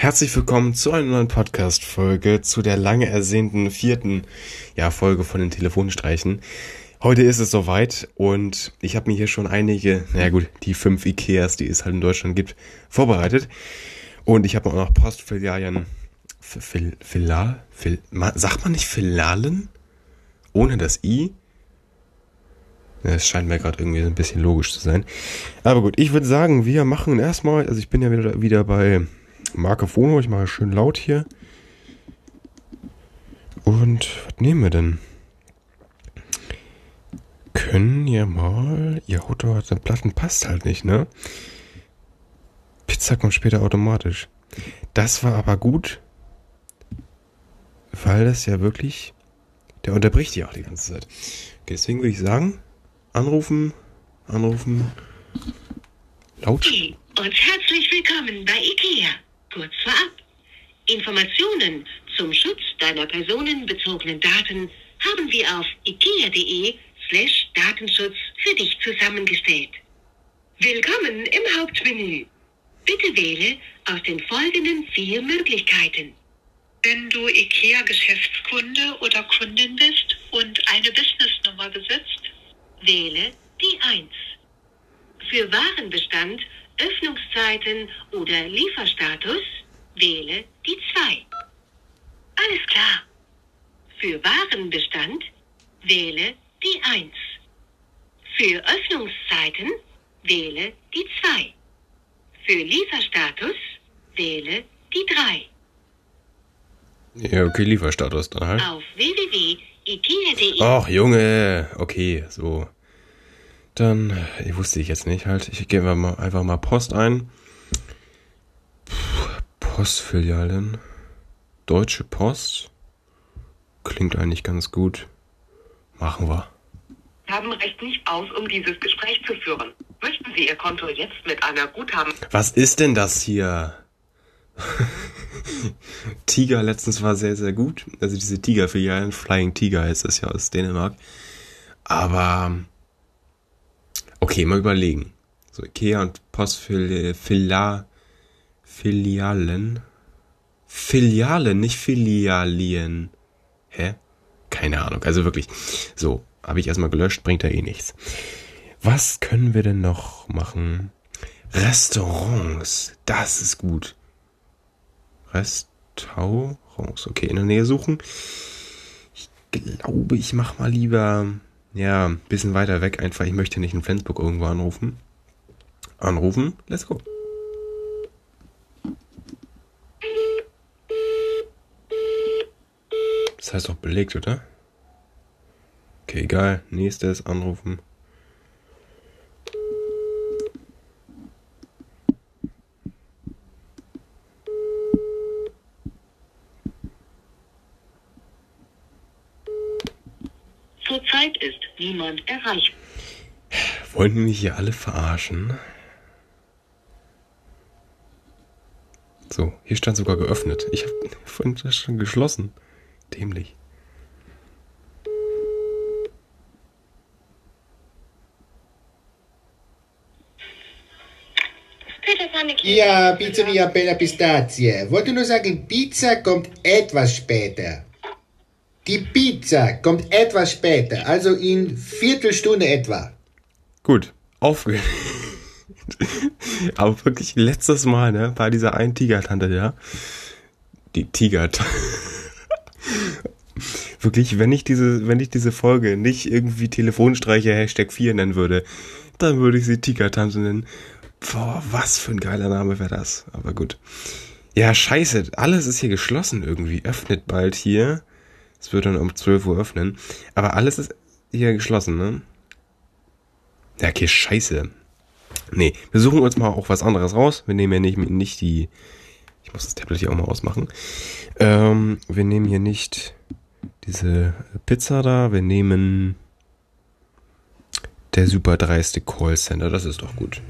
Herzlich willkommen zu einer neuen Podcast-Folge, zu der lange ersehnten vierten ja, Folge von den Telefonstreichen. Heute ist es soweit und ich habe mir hier schon einige, naja gut, die fünf Ikeas, die es halt in Deutschland gibt, vorbereitet. Und ich habe auch noch Postfilialen, Fil, Fila, Fil, sagt man nicht Filialen? Ohne das I? Es scheint mir gerade irgendwie so ein bisschen logisch zu sein. Aber gut, ich würde sagen, wir machen erstmal, also ich bin ja wieder, wieder bei Marke Phono. Ich mache schön laut hier. Und was nehmen wir denn? Können ihr mal. Ihr Auto hat den Platten passt halt nicht, ne? Pizza kommt später automatisch. Das war aber gut, weil das ja wirklich. Der unterbricht die auch die ganze Zeit. Okay, deswegen würde ich sagen: Anrufen, anrufen. Laut. Und herzlich willkommen bei IKEA kurz vorab. Informationen zum Schutz deiner personenbezogenen Daten haben wir auf ikea.de slash Datenschutz für dich zusammengestellt. Willkommen im Hauptmenü. Bitte wähle aus den folgenden vier Möglichkeiten. Wenn du IKEA-Geschäftskunde oder Kundin bist und eine Businessnummer besitzt, wähle die 1. Für Warenbestand Öffnungszeiten oder Lieferstatus, wähle die 2. Alles klar. Für Warenbestand wähle die 1. Für Öffnungszeiten wähle die 2. Für Lieferstatus wähle die 3. Ja, okay, Lieferstatus dann halt. Auf www.ikea.de. Ach, Junge. Okay, so. Dann, ich äh, wusste ich jetzt nicht halt. Ich gebe mal, einfach mal Post ein. Postfilialen. Deutsche Post. Klingt eigentlich ganz gut. Machen wir. Haben Recht nicht aus, um dieses Gespräch zu führen. Möchten Sie Ihr Konto jetzt mit einer Guthaben. Was ist denn das hier? Tiger letztens war sehr, sehr gut. Also diese Tiger-Filialen, Flying Tiger heißt das ja aus Dänemark. Aber Okay, mal überlegen. So Ikea und Postfilialen. Filialen? Filialen, nicht Filialien. Hä? Keine Ahnung. Also wirklich. So, habe ich erstmal gelöscht, bringt da eh nichts. Was können wir denn noch machen? Restaurants. Das ist gut. Restaurants. Okay, in der Nähe suchen. Ich glaube, ich mache mal lieber ja, ein bisschen weiter weg einfach. Ich möchte nicht in Flensburg irgendwo anrufen. Anrufen, let's go. Das heißt doch belegt, oder? Okay, egal. Nächstes anrufen. Zeit ist niemand erreichbar. Wollen wir mich hier alle verarschen? So, hier stand sogar geöffnet. Ich habe vorhin das schon geschlossen. Dämlich. Ja, Pizzeria Bella Pistazie. Wollte nur sagen, Pizza kommt etwas später. Die Pizza kommt etwas später, also in Viertelstunde etwa. Gut, aufgehört. Aber wirklich letztes Mal, ne, bei dieser einen Tigertante, ja. Die Tigert. wirklich, wenn ich diese, wenn ich diese Folge nicht irgendwie Telefonstreicher Hashtag 4 nennen würde, dann würde ich sie Tigertante nennen. Boah, was für ein geiler Name wäre das. Aber gut. Ja, scheiße, alles ist hier geschlossen irgendwie. Öffnet bald hier. Es wird dann um 12 Uhr öffnen. Aber alles ist hier geschlossen, ne? Ja, okay, scheiße. Nee, wir suchen uns mal auch was anderes raus. Wir nehmen ja nicht, nicht die. Ich muss das Tablet hier auch mal ausmachen. Ähm, wir nehmen hier nicht diese Pizza da. Wir nehmen der super dreiste Callcenter. Das ist doch gut.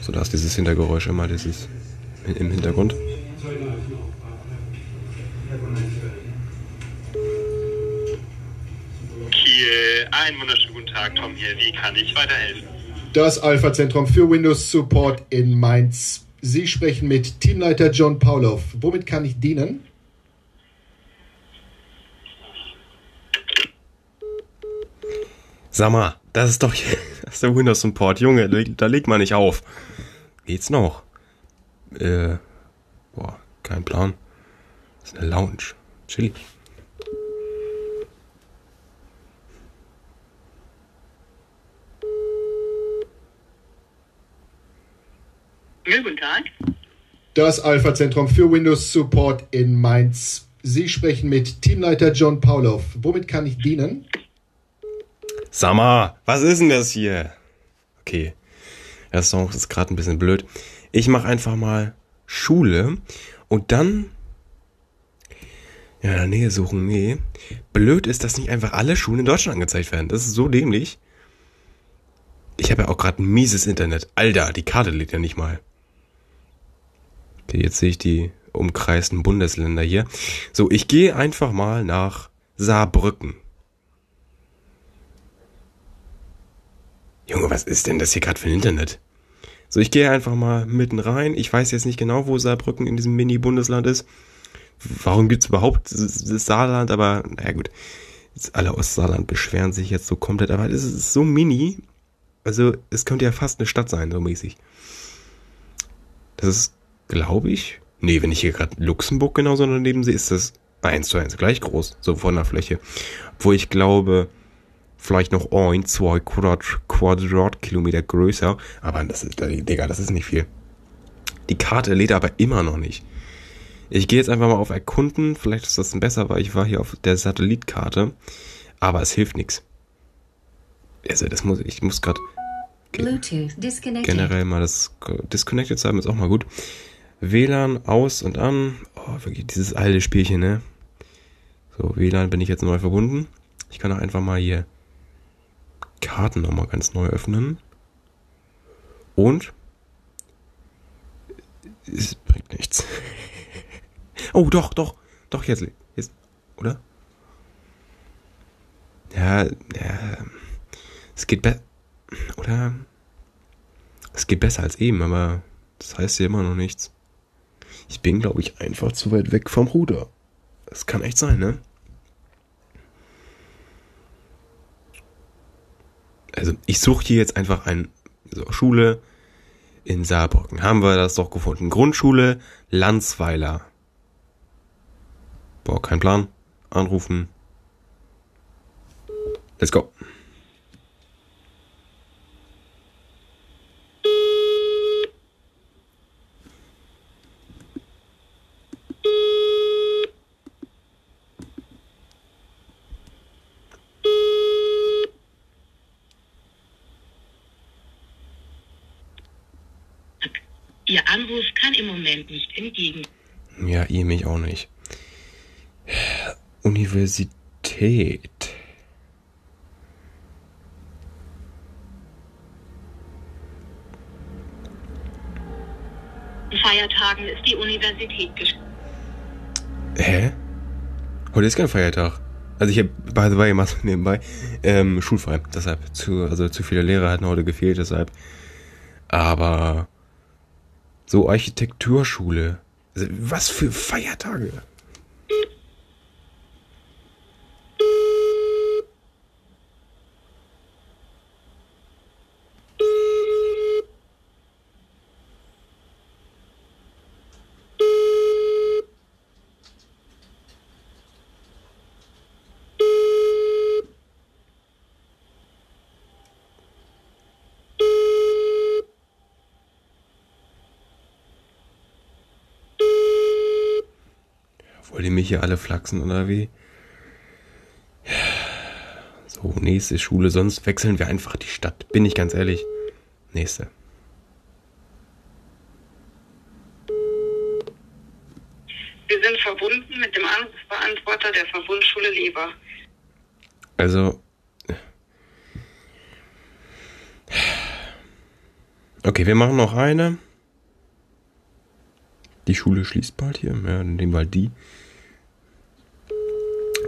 So, da ist dieses Hintergeräusch immer, dieses im Hintergrund. Kiel, einen wunderschönen guten Tag, Tom hier. Wie kann ich weiterhelfen? Das Alpha-Zentrum für Windows Support in Mainz. Sie sprechen mit Teamleiter John Paulov. Womit kann ich dienen? Sag mal, das ist doch das ist der Windows Support. Junge, da legt man nicht auf. Geht's noch? Äh, boah, kein Plan ist eine Lounge. Chili. guten Tag. Das Alpha-Zentrum für Windows Support in Mainz. Sie sprechen mit Teamleiter John Paulov. Womit kann ich dienen? Sag mal, was ist denn das hier? Okay, der Song ist gerade ein bisschen blöd. Ich mache einfach mal Schule und dann ja, in der Nähe suchen. Nee. Blöd ist, dass nicht einfach alle Schulen in Deutschland angezeigt werden. Das ist so dämlich. Ich habe ja auch gerade ein mieses Internet. Alter, die Karte lädt ja nicht mal. Okay, jetzt sehe ich die umkreisten Bundesländer hier. So, ich gehe einfach mal nach Saarbrücken. Junge, was ist denn das hier gerade für ein Internet? So, ich gehe einfach mal mitten rein. Ich weiß jetzt nicht genau, wo Saarbrücken in diesem Mini-Bundesland ist warum gibt es überhaupt das Saarland, aber naja gut, jetzt alle aus Saarland beschweren sich jetzt so komplett, aber es ist so mini, also es könnte ja fast eine Stadt sein, so mäßig. Das ist, glaube ich, nee, wenn ich hier gerade Luxemburg genau so daneben sehe, ist das eins zu eins gleich groß, so von der Fläche. Wo ich glaube, vielleicht noch ein, zwei Quadratkilometer größer, aber das ist, Digga, das ist nicht viel. Die Karte lädt aber immer noch nicht. Ich gehe jetzt einfach mal auf Erkunden. Vielleicht ist das besser, weil ich war hier auf der Satellitkarte. Aber es hilft nichts. Also, das muss ich muss gerade generell mal das disconnected haben ist auch mal gut. WLAN aus und an. Oh, wirklich dieses alte Spielchen, ne? So, WLAN bin ich jetzt neu verbunden. Ich kann auch einfach mal hier Karten nochmal ganz neu öffnen. Und es bringt nichts. Oh, doch, doch. Doch, jetzt. jetzt oder? Ja, ja. Es geht besser. Oder? Es geht besser als eben, aber das heißt ja immer noch nichts. Ich bin, glaube ich, einfach zu weit weg vom Ruder. Das kann echt sein, ne? Also, ich suche hier jetzt einfach ein. So, Schule. In Saarbrücken haben wir das doch gefunden. Grundschule Landsweiler. Boah, kein Plan. Anrufen. Let's go. Qualität. Feiertagen ist die Universität geschlossen. Hä? Heute ist kein Feiertag. Also ich habe, by the way, mal nebenbei, ähm, schulfrei. Deshalb, zu, also zu viele Lehrer hatten heute gefehlt, deshalb. Aber so Architekturschule. Also was für Feiertage. Wollt ihr mich hier alle flachsen oder wie? So, nächste Schule, sonst wechseln wir einfach die Stadt. Bin ich ganz ehrlich. Nächste. Wir sind verbunden mit dem Anrufbeantworter der Verbundschule Leber. Also. Okay, wir machen noch eine. Die Schule schließt bald hier, ja, in dem Fall die.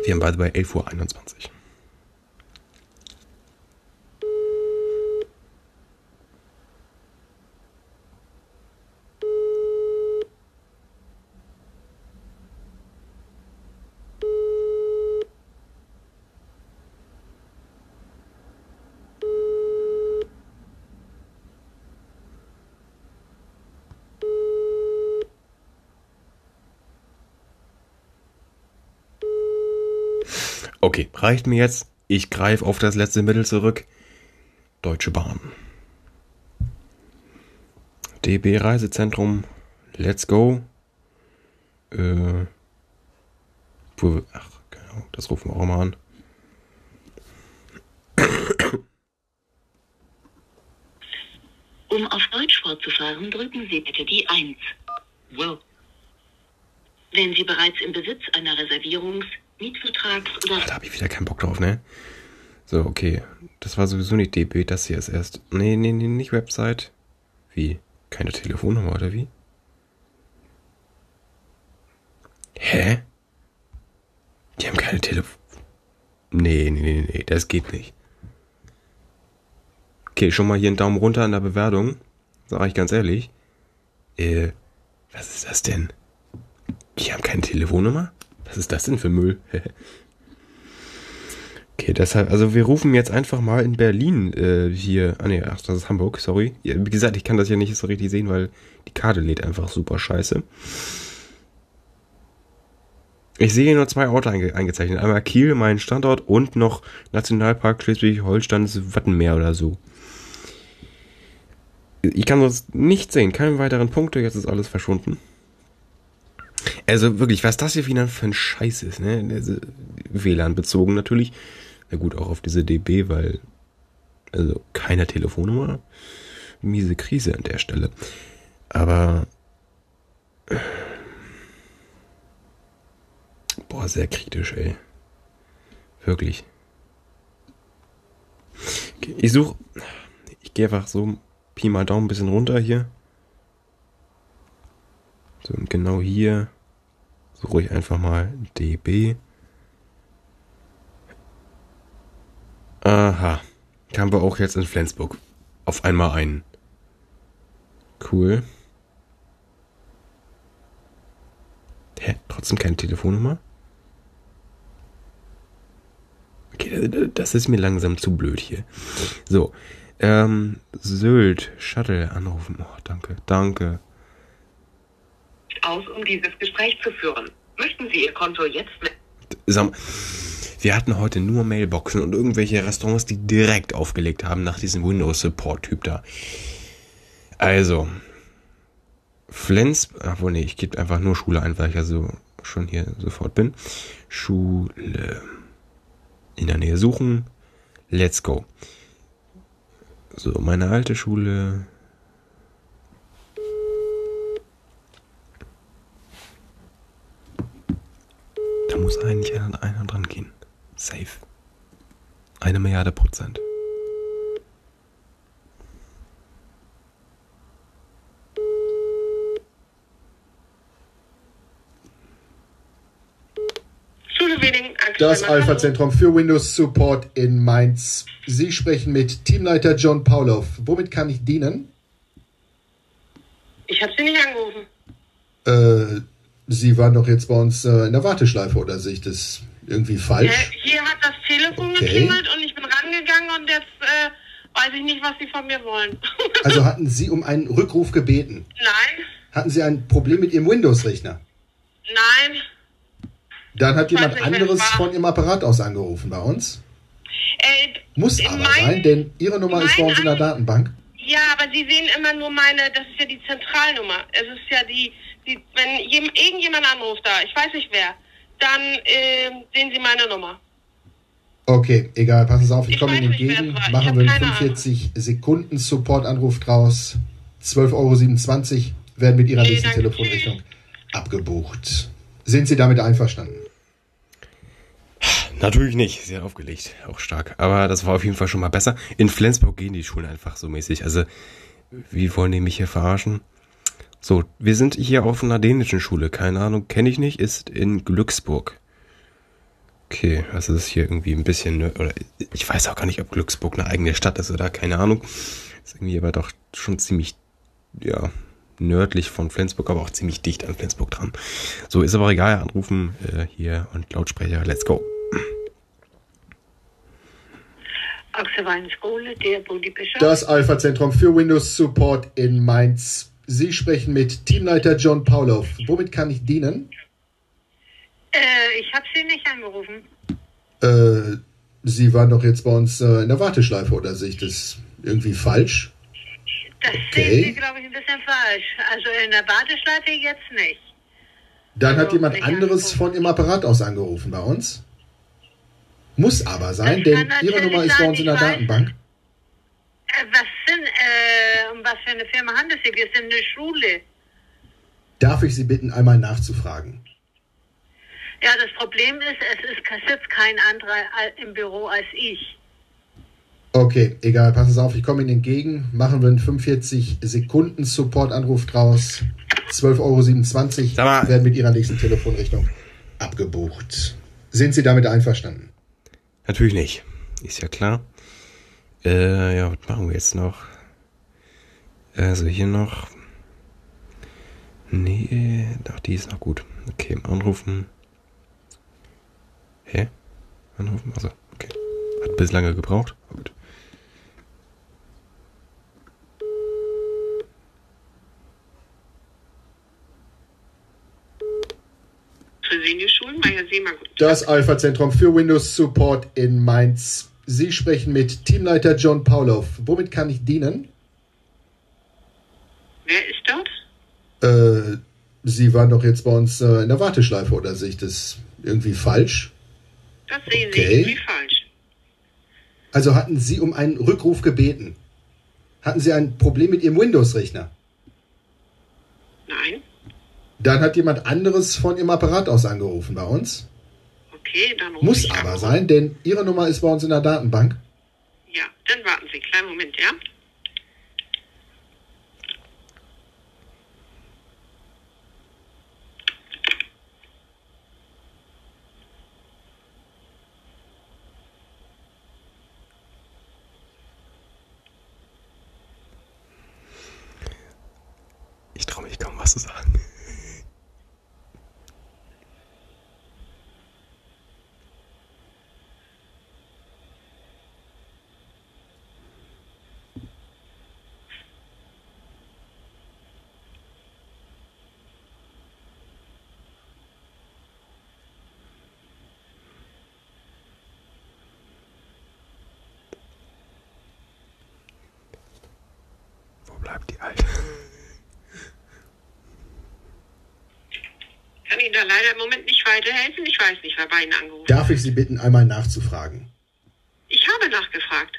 Wir haben beide bei 11.21 Uhr. reicht mir jetzt. Ich greife auf das letzte Mittel zurück. Deutsche Bahn. DB Reisezentrum. Let's go. Äh, ach, genau, das rufen wir auch mal an. Um auf Deutsch fortzufahren, drücken Sie bitte die 1. Wenn Sie bereits im Besitz einer Reservierungs- Mietvertrags oder. Ach, da habe ich wieder keinen Bock drauf, ne? So, okay. Das war sowieso nicht DB, das hier ist erst. Nee, nee, nee, nicht Website. Wie? Keine Telefonnummer oder wie? Hä? Die haben keine Telefon. Nee, nee, nee, nee, das geht nicht. Okay, schon mal hier einen Daumen runter an der Bewertung. Sag ich ganz ehrlich. Äh, was ist das denn? Die haben keine Telefonnummer? Was ist das denn für Müll? okay, deshalb, also wir rufen jetzt einfach mal in Berlin äh, hier. Ah ne, ach, das ist Hamburg, sorry. Ja, wie gesagt, ich kann das ja nicht so richtig sehen, weil die Karte lädt einfach super scheiße. Ich sehe hier nur zwei Orte einge eingezeichnet. Einmal Kiel, mein Standort, und noch Nationalpark Schleswig-Holsteins Wattenmeer oder so. Ich kann sonst nichts sehen, keine weiteren Punkte, jetzt ist alles verschwunden. Also wirklich, was das hier wieder für ein Scheiß ist, ne? Also, WLAN bezogen natürlich. Na gut, auch auf diese DB, weil also keiner Telefonnummer. Miese Krise an der Stelle. Aber boah, sehr kritisch, ey. Wirklich. Okay, ich suche, ich gehe einfach so Pi mal Daumen ein bisschen runter hier. So, und genau hier suche ich einfach mal DB. Aha. kamen wir auch jetzt in Flensburg. Auf einmal einen. Cool. Hä? Trotzdem keine Telefonnummer? Okay, äh, das ist mir langsam zu blöd hier. So. Ähm, Sylt, Shuttle anrufen. Oh, danke, danke reicht aus, um dieses Gespräch zu führen. Möchten Sie Ihr Konto jetzt... Sam wir hatten heute nur Mailboxen und irgendwelche Restaurants, die direkt aufgelegt haben nach diesem Windows-Support-Typ da. Also, Flens... Ach wohl, nee, ich gebe einfach nur Schule ein, weil ich ja so schon hier sofort bin. Schule. In der Nähe suchen. Let's go. So, meine alte Schule. muss eigentlich einer an einer dran gehen. Safe. Eine Milliarde Prozent. Das Alpha-Zentrum für Windows Support in Mainz. Sie sprechen mit Teamleiter John Paulov. Womit kann ich dienen? Ich habe Sie nicht angerufen. Äh, Sie waren doch jetzt bei uns äh, in der Warteschleife, oder sehe ich das irgendwie falsch? Ja, hier hat das Telefon okay. geklingelt und ich bin rangegangen und jetzt äh, weiß ich nicht, was Sie von mir wollen. also hatten Sie um einen Rückruf gebeten? Nein. Hatten Sie ein Problem mit Ihrem Windows-Rechner? Nein. Dann hat jemand nicht, anderes von Ihrem Apparat aus angerufen bei uns? Äh, Muss aber mein, sein, denn Ihre Nummer ist bei uns in der Datenbank. Ja, aber Sie sehen immer nur meine, das ist ja die Zentralnummer. Es ist ja die die, wenn irgendjemand anruft da, ich weiß nicht wer, dann äh, sehen Sie meine Nummer. Okay, egal, passen Sie auf, ich, ich komme Ihnen entgegen. Machen wir einen 45 Sekunden Support-Anruf draus. 12,27 Euro werden mit Ihrer nee, nächsten danke. Telefonrechnung abgebucht. Sind Sie damit einverstanden? Natürlich nicht. Sie hat aufgelegt. Auch stark. Aber das war auf jeden Fall schon mal besser. In Flensburg gehen die Schulen einfach so mäßig. Also, wie wollen die mich hier verarschen? So, wir sind hier auf einer dänischen Schule. Keine Ahnung, kenne ich nicht. Ist in Glücksburg. Okay, also das ist hier irgendwie ein bisschen, oder ich weiß auch gar nicht, ob Glücksburg eine eigene Stadt ist oder keine Ahnung. Ist irgendwie aber doch schon ziemlich, ja, nördlich von Flensburg, aber auch ziemlich dicht an Flensburg dran. So, ist aber egal, anrufen äh, hier und Lautsprecher, let's go. Das Alpha-Zentrum für Windows Support in Mainz. Sie sprechen mit Teamleiter John Paulov. Womit kann ich dienen? Äh, ich habe Sie nicht angerufen. Äh, Sie waren doch jetzt bei uns äh, in der Warteschleife, oder sehe ich das irgendwie falsch? Das okay. sehen Sie, glaube ich, ein bisschen falsch. Also in der Warteschleife jetzt nicht. Dann hat also jemand anderes von Ihrem Apparat aus angerufen bei uns. Muss aber sein, denn Ihre Nummer ist bei uns in der Datenbank. Was sind, äh, um was für eine Firma handelt es sich? Wir sind eine Schule. Darf ich Sie bitten, einmal nachzufragen? Ja, das Problem ist, es ist, sitzt kein anderer im Büro als ich. Okay, egal, passen Sie auf, ich komme Ihnen entgegen. Machen wir einen 45-Sekunden-Support-Anruf draus. 12,27 Euro werden mit Ihrer nächsten Telefonrechnung abgebucht. Sind Sie damit einverstanden? Natürlich nicht, ist ja klar. Äh, ja, was machen wir jetzt noch? Also hier noch. Nee, doch, die ist noch gut. Okay, anrufen. Hä? Anrufen? Also, okay. Hat bis lange gebraucht. Aber oh gut. Fresenius Schulmeier Seemann. Das Alpha-Zentrum für Windows Support in Mainz. Sie sprechen mit Teamleiter John Paulow. Womit kann ich dienen? Wer ist das? Äh, Sie waren doch jetzt bei uns äh, in der Warteschleife, oder sehe ich das irgendwie falsch? Das sehen okay. Sie irgendwie falsch. Also hatten Sie um einen Rückruf gebeten? Hatten Sie ein Problem mit Ihrem Windows-Rechner? Nein. Dann hat jemand anderes von Ihrem Apparat aus angerufen bei uns? okay, dann rufe Muss ich aber an. sein, denn Ihre Nummer ist bei uns in der Datenbank. Ja, dann warten Sie. Kleinen Moment, ja? haben die alt. Ich kann Ihnen da leider im Moment nicht weiterhelfen. Ich weiß nicht, wer bei Ihnen angerufen hat. Darf ich Sie bitten, einmal nachzufragen? Ich habe nachgefragt.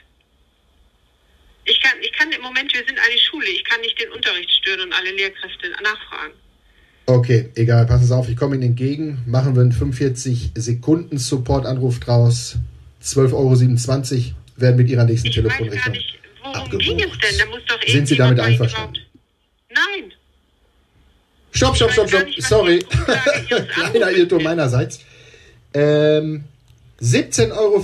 Ich kann, ich kann im Moment, wir sind eine Schule, ich kann nicht den Unterricht stören und alle Lehrkräfte nachfragen. Okay, egal, passen Sie auf, ich komme Ihnen entgegen. Machen wir einen 45-Sekunden-Support-Anruf draus. 12,27 Euro werden mit Ihrer nächsten ich Telefonrechnung. Worum abgebucht. ging es denn? Da muss doch Sind Sie damit einverstanden? Nein. Stopp, stopp, stopp, stopp. Sorry. Kleiner Irrtum meinerseits. Ähm, 17,54 Euro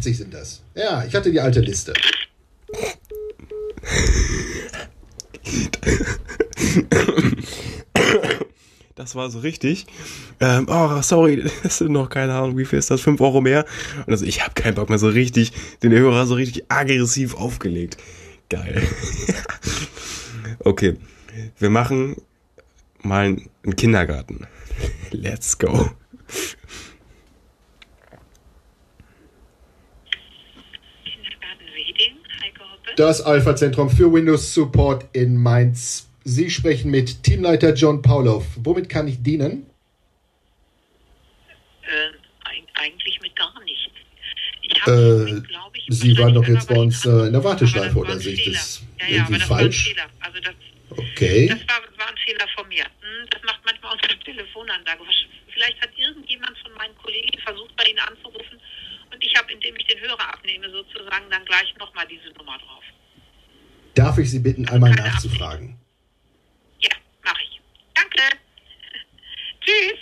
sind das. Ja, ich hatte die alte Liste. Das war so richtig. Ähm, oh, sorry, das sind noch keine Ahnung, wie viel ist das? Fünf Euro mehr? Und also ich habe keinen Bock mehr so richtig, den Hörer so richtig aggressiv aufgelegt. Geil. okay, wir machen mal einen Kindergarten. Let's go. Das Alpha-Zentrum für Windows Support in Mainz. Sie sprechen mit Teamleiter John Paulov. Womit kann ich dienen? Äh, eigentlich mit gar nichts. Äh, Sie waren doch jetzt bei uns äh, in der Warteschleife, oder sehe ich das ja, ja, irgendwie das falsch? Also das, okay. Das war, war, ein Fehler von mir. Hm, das macht manchmal unsere Telefonanlage. Vielleicht hat irgendjemand von meinen Kollegen versucht, bei Ihnen anzurufen und ich habe, indem ich den Hörer abnehme, sozusagen dann gleich nochmal diese Nummer drauf. Darf ich Sie bitten, einmal nachzufragen? Tschüss.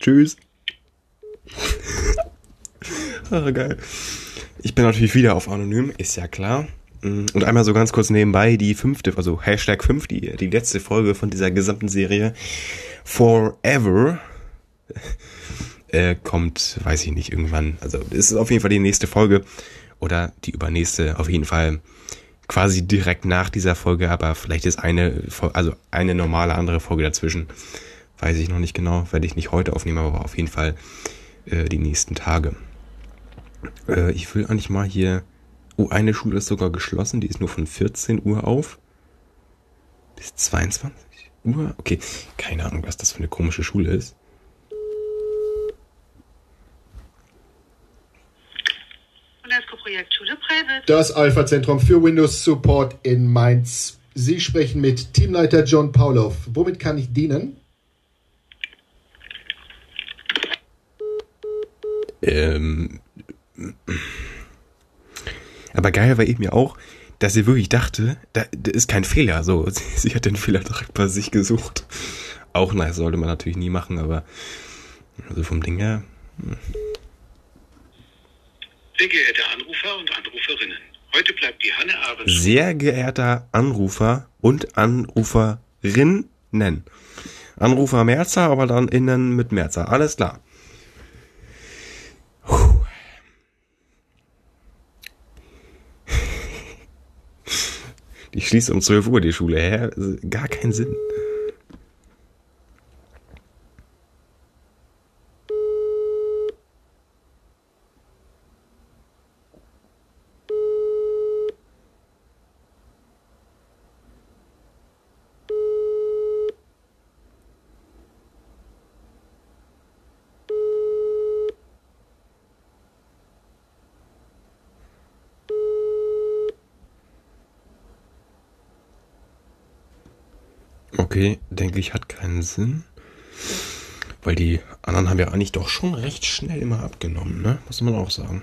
Tschüss. Ach, ah, geil. Ich bin natürlich wieder auf anonym, ist ja klar. Mm, und einmal so ganz kurz nebenbei die fünfte, also Hashtag 5, die, die letzte Folge von dieser gesamten Serie Forever äh, kommt, weiß ich nicht, irgendwann. Also es ist auf jeden Fall die nächste Folge oder die übernächste auf jeden Fall quasi direkt nach dieser Folge, aber vielleicht ist eine, also eine normale andere Folge dazwischen. Weiß ich noch nicht genau, werde ich nicht heute aufnehmen, aber auf jeden Fall äh, die nächsten Tage. Äh, ich will eigentlich mal hier. Oh, eine Schule ist sogar geschlossen, die ist nur von 14 Uhr auf. Bis 22 Uhr? Okay, keine Ahnung, was das für eine komische Schule ist. Projekt Schule Preiwitz. Das Alpha-Zentrum für Windows Support in Mainz. Sie sprechen mit Teamleiter John Paulow. Womit kann ich dienen? Ähm. Aber geil war eben ja auch, dass sie wirklich dachte, da, da ist kein Fehler. So, sie, sie hat den Fehler direkt bei sich gesucht. Auch nice, sollte man natürlich nie machen, aber also vom Ding her. Hm. Sehr geehrter Anrufer und Anruferinnen, heute bleibt die Hanne Arendt. Sehr geehrter Anrufer und Anruferinnen. Anrufer Merzer, aber dann innen mit Merzer. Alles klar. Puh. Ich schließe um 12 Uhr die Schule. Hä? Gar keinen Sinn. Okay, denke ich, hat keinen Sinn. Weil die anderen haben ja eigentlich doch schon recht schnell immer abgenommen, ne? Muss man auch sagen.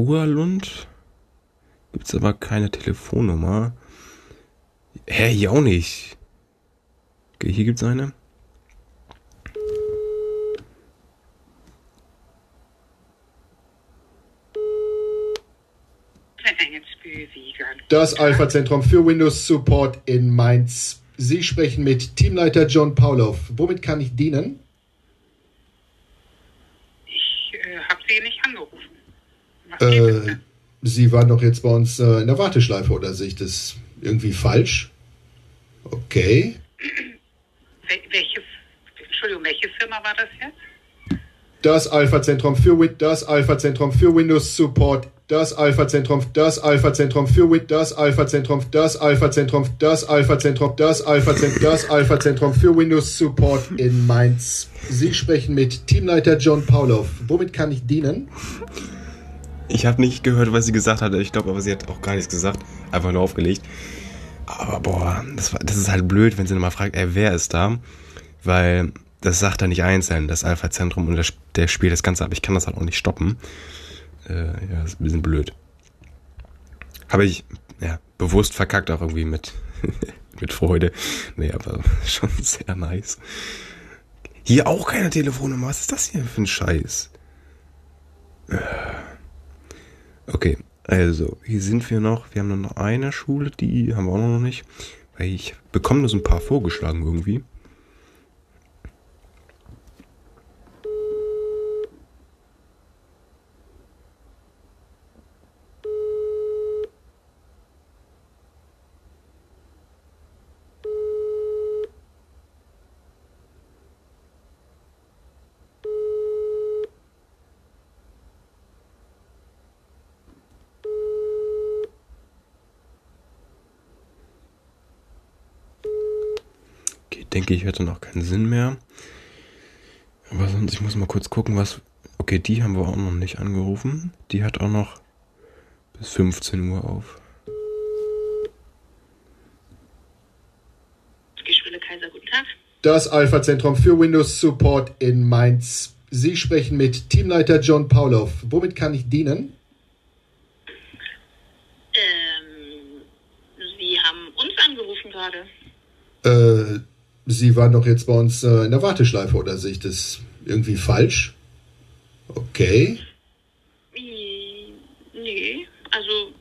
Togalund gibt es aber keine Telefonnummer. Hä, hier auch nicht. Okay, hier gibt es eine. Das Alpha-Zentrum für Windows Support in Mainz. Sie sprechen mit Teamleiter John Paulov. Womit kann ich dienen? Äh, sie waren doch jetzt bei uns äh, in der Warteschleife, oder sehe ich das irgendwie falsch? Okay. Welche, Entschuldigung, welche Firma war das jetzt? Das Alpha-Zentrum für, das Alpha-Zentrum für Windows Support das Alpha-Zentrum, das Alpha-Zentrum für Wit, das Alpha-Zentrum, das Alpha-Zentrum, das Alpha-Zentrum, das Alpha-Zentrum, das Alpha-Zentrum für Windows Support in Mainz. Sie sprechen mit Teamleiter John Paulov. Womit kann ich dienen? Ich habe nicht gehört, was sie gesagt hat. Ich glaube, aber sie hat auch gar nichts gesagt. Einfach nur aufgelegt. Aber boah, das, war, das ist halt blöd, wenn sie nochmal fragt, ey, wer ist da? Weil das sagt er nicht einzeln, das Alpha-Zentrum und das, der spielt das Ganze ab. Ich kann das halt auch nicht stoppen. Äh, ja, das ist ein bisschen blöd. Habe ich ja, bewusst verkackt, auch irgendwie mit, mit Freude. Nee, aber schon sehr nice. Hier auch keine Telefonnummer. Was ist das hier für ein Scheiß? Äh. Okay, also hier sind wir noch. Wir haben noch eine Schule, die haben wir auch noch nicht. Weil ich bekomme nur so ein paar vorgeschlagen irgendwie. denke ich, hätte noch keinen Sinn mehr. Aber sonst, ich muss mal kurz gucken, was. Okay, die haben wir auch noch nicht angerufen. Die hat auch noch bis 15 Uhr auf. Geschwille Kaiser, Das Alpha-Zentrum für Windows Support in Mainz. Sie sprechen mit Teamleiter John Paulov. Womit kann ich dienen? Ähm, Sie haben uns angerufen gerade. Äh, Sie waren doch jetzt bei uns äh, in der Warteschleife, oder sehe ich das irgendwie falsch? Okay. Mm, nee, also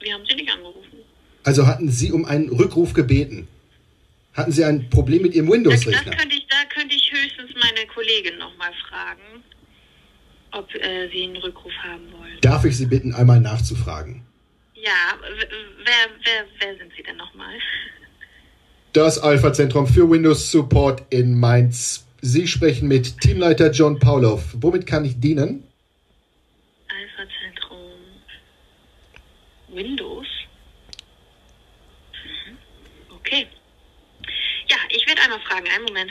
wir haben Sie nicht angerufen. Also hatten Sie um einen Rückruf gebeten? Hatten Sie ein Problem mit Ihrem Windows-Rechner? Da, da könnte ich höchstens meine Kollegin nochmal fragen, ob äh, Sie einen Rückruf haben wollen. Darf ich Sie bitten, einmal nachzufragen? Ja, wer, wer, wer sind Sie denn nochmal? das Alpha-Zentrum für Windows Support in Mainz. Sie sprechen mit Teamleiter John Paulov. Womit kann ich dienen? Alpha-Zentrum Windows. Mhm. Okay. Ja, ich werde einmal fragen. Einen Moment.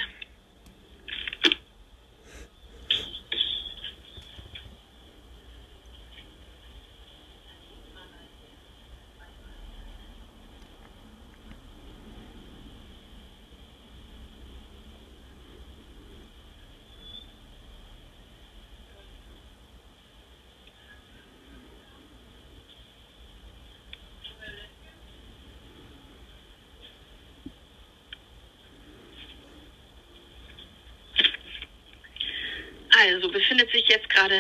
sich jetzt gerade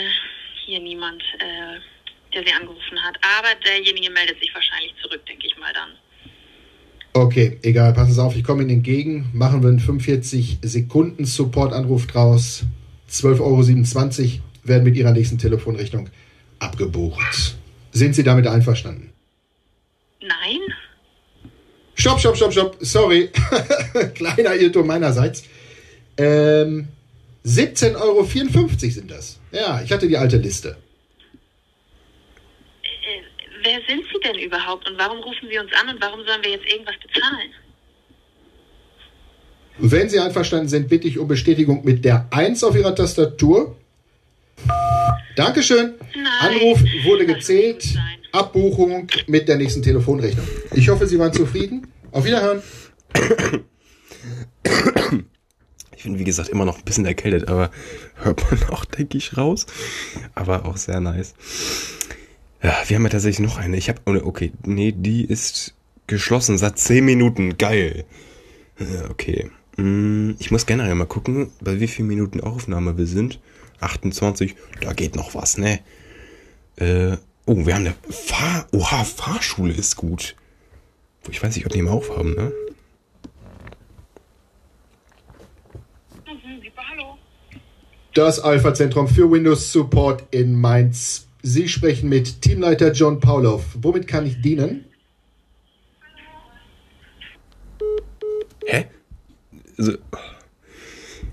hier niemand, äh, der sie angerufen hat. Aber derjenige meldet sich wahrscheinlich zurück, denke ich mal dann. Okay, egal, pass es auf, ich komme Ihnen entgegen. Machen wir einen 45 Sekunden Support-Anruf draus. 12,27 Euro werden mit Ihrer nächsten Telefonrechnung abgebucht. Sind Sie damit einverstanden? Nein. Stopp, stopp, stopp, stopp. Sorry. Kleiner Irrtum meinerseits. Ähm, 17,54 Euro sind das. Ja, ich hatte die alte Liste. Äh, äh, wer sind Sie denn überhaupt und warum rufen Sie uns an und warum sollen wir jetzt irgendwas bezahlen? Wenn Sie einverstanden sind, bitte ich um Bestätigung mit der 1 auf Ihrer Tastatur. Dankeschön. Nein. Anruf wurde gezählt. Abbuchung mit der nächsten Telefonrechnung. Ich hoffe, Sie waren zufrieden. Auf Wiederhören. bin, wie gesagt, immer noch ein bisschen erkältet, aber hört man auch, denke ich, raus. Aber auch sehr nice. Ja, wir haben ja tatsächlich noch eine. Ich habe, oh, ne, okay, nee, die ist geschlossen seit 10 Minuten. Geil. Äh, okay. Mm, ich muss generell mal gucken, bei wie vielen Minuten Aufnahme wir sind. 28, da geht noch was, ne? Äh, oh, wir haben eine Fahr... Oha, Fahrschule ist gut. Ich weiß nicht, ob die eben aufhaben, ne? das Alpha-Zentrum für Windows Support in Mainz. Sie sprechen mit Teamleiter John Pauloff. Womit kann ich dienen? Hä? So.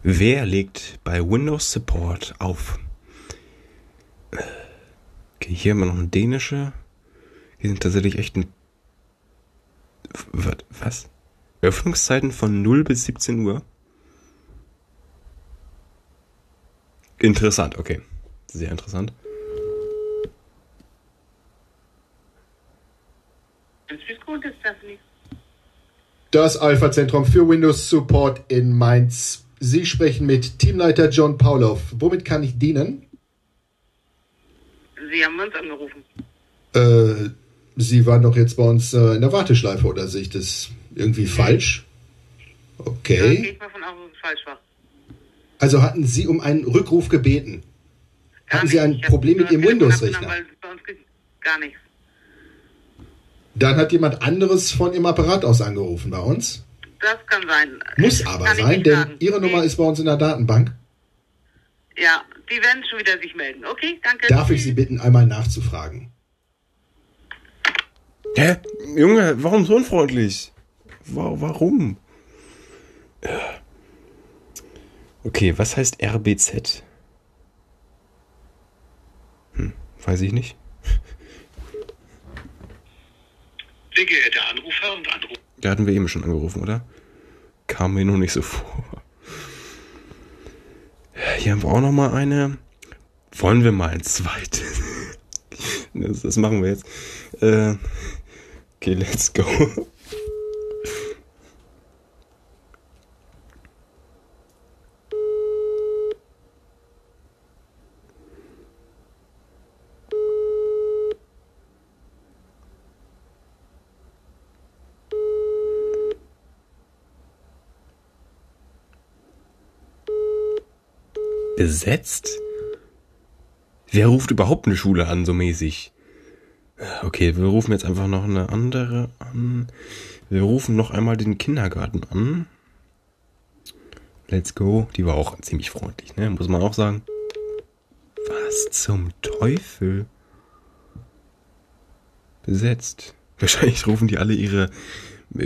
Wer legt bei Windows Support auf? Okay, hier haben wir noch ein dänische. Hier sind tatsächlich echt ein. Was? Öffnungszeiten von 0 bis 17 Uhr. Interessant, okay. Sehr interessant. Das Alpha-Zentrum für Windows Support in Mainz. Sie sprechen mit Teamleiter John Paulov. Womit kann ich dienen? Sie haben uns angerufen. Äh, Sie waren doch jetzt bei uns äh, in der Warteschleife, oder sehe ich das irgendwie falsch? Okay. Ja, ich gehe mal von außen, dass es falsch war. Also hatten Sie um einen Rückruf gebeten? Gar hatten Sie ein ich Problem mit Ihrem Windows-Rechner? Gar nichts. Dann hat jemand anderes von Ihrem Apparat aus angerufen bei uns? Das kann sein. Muss ich aber sein, denn sagen. Ihre Nummer nee. ist bei uns in der Datenbank. Ja, die werden schon wieder sich melden. Okay, danke. Darf ich Sie bitten, einmal nachzufragen? Hä? Junge, warum so unfreundlich? Warum? Ja. Okay, was heißt RBZ? Hm, weiß ich nicht. Sehr geehrter Anrufer und Anrufer. Da hatten wir eben schon angerufen, oder? Kam mir noch nicht so vor. Hier haben wir auch noch mal eine. Wollen wir mal ein zweites? Das, das machen wir jetzt. Äh, okay, let's go. besetzt? Wer ruft überhaupt eine Schule an, so mäßig? Okay, wir rufen jetzt einfach noch eine andere an. Wir rufen noch einmal den Kindergarten an. Let's go. Die war auch ziemlich freundlich, ne? Muss man auch sagen. Was zum Teufel? Besetzt. Wahrscheinlich rufen die alle ihre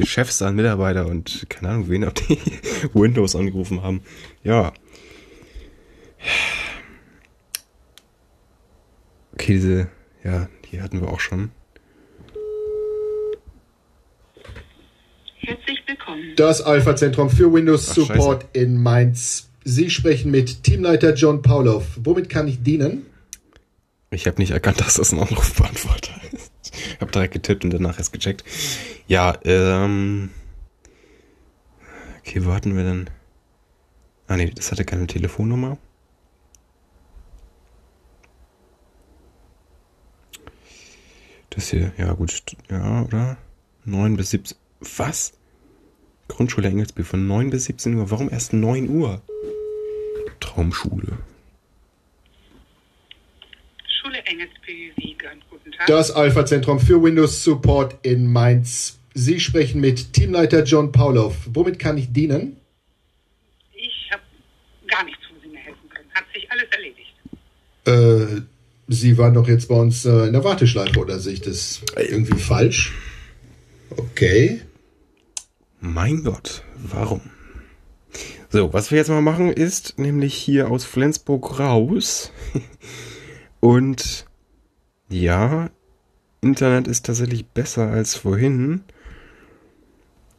Chefs an, Mitarbeiter und keine Ahnung wen, ob die Windows angerufen haben. Ja, Käse, ja, die hatten wir auch schon. Herzlich willkommen. Das Alpha-Zentrum für Windows Support in Mainz. Sie sprechen mit Teamleiter John Paulov. Womit kann ich dienen? Ich habe nicht erkannt, dass das ein Anrufbeantworter ist. Ich habe direkt getippt und danach erst gecheckt. Ja, ähm. Okay, wo hatten wir denn? Ah, nee, das hatte keine Telefonnummer. Das hier, ja gut, ja, oder? 9 bis 17. Was? Grundschule Engelsby von 9 bis 17 Uhr. Warum erst 9 Uhr? Traumschule. Schule Engelsby Wiegand, guten Tag. Das Alpha-Zentrum für Windows Support in Mainz. Sie sprechen mit Teamleiter John Paulov. Womit kann ich dienen? Ich habe gar nichts, wo Sie mir helfen können. Hat sich alles erledigt. Äh Sie waren doch jetzt bei uns äh, in der Warteschleife, oder sehe ich das irgendwie falsch? Okay. Mein Gott, warum? So, was wir jetzt mal machen ist, nämlich hier aus Flensburg raus. Und ja, Internet ist tatsächlich besser als vorhin.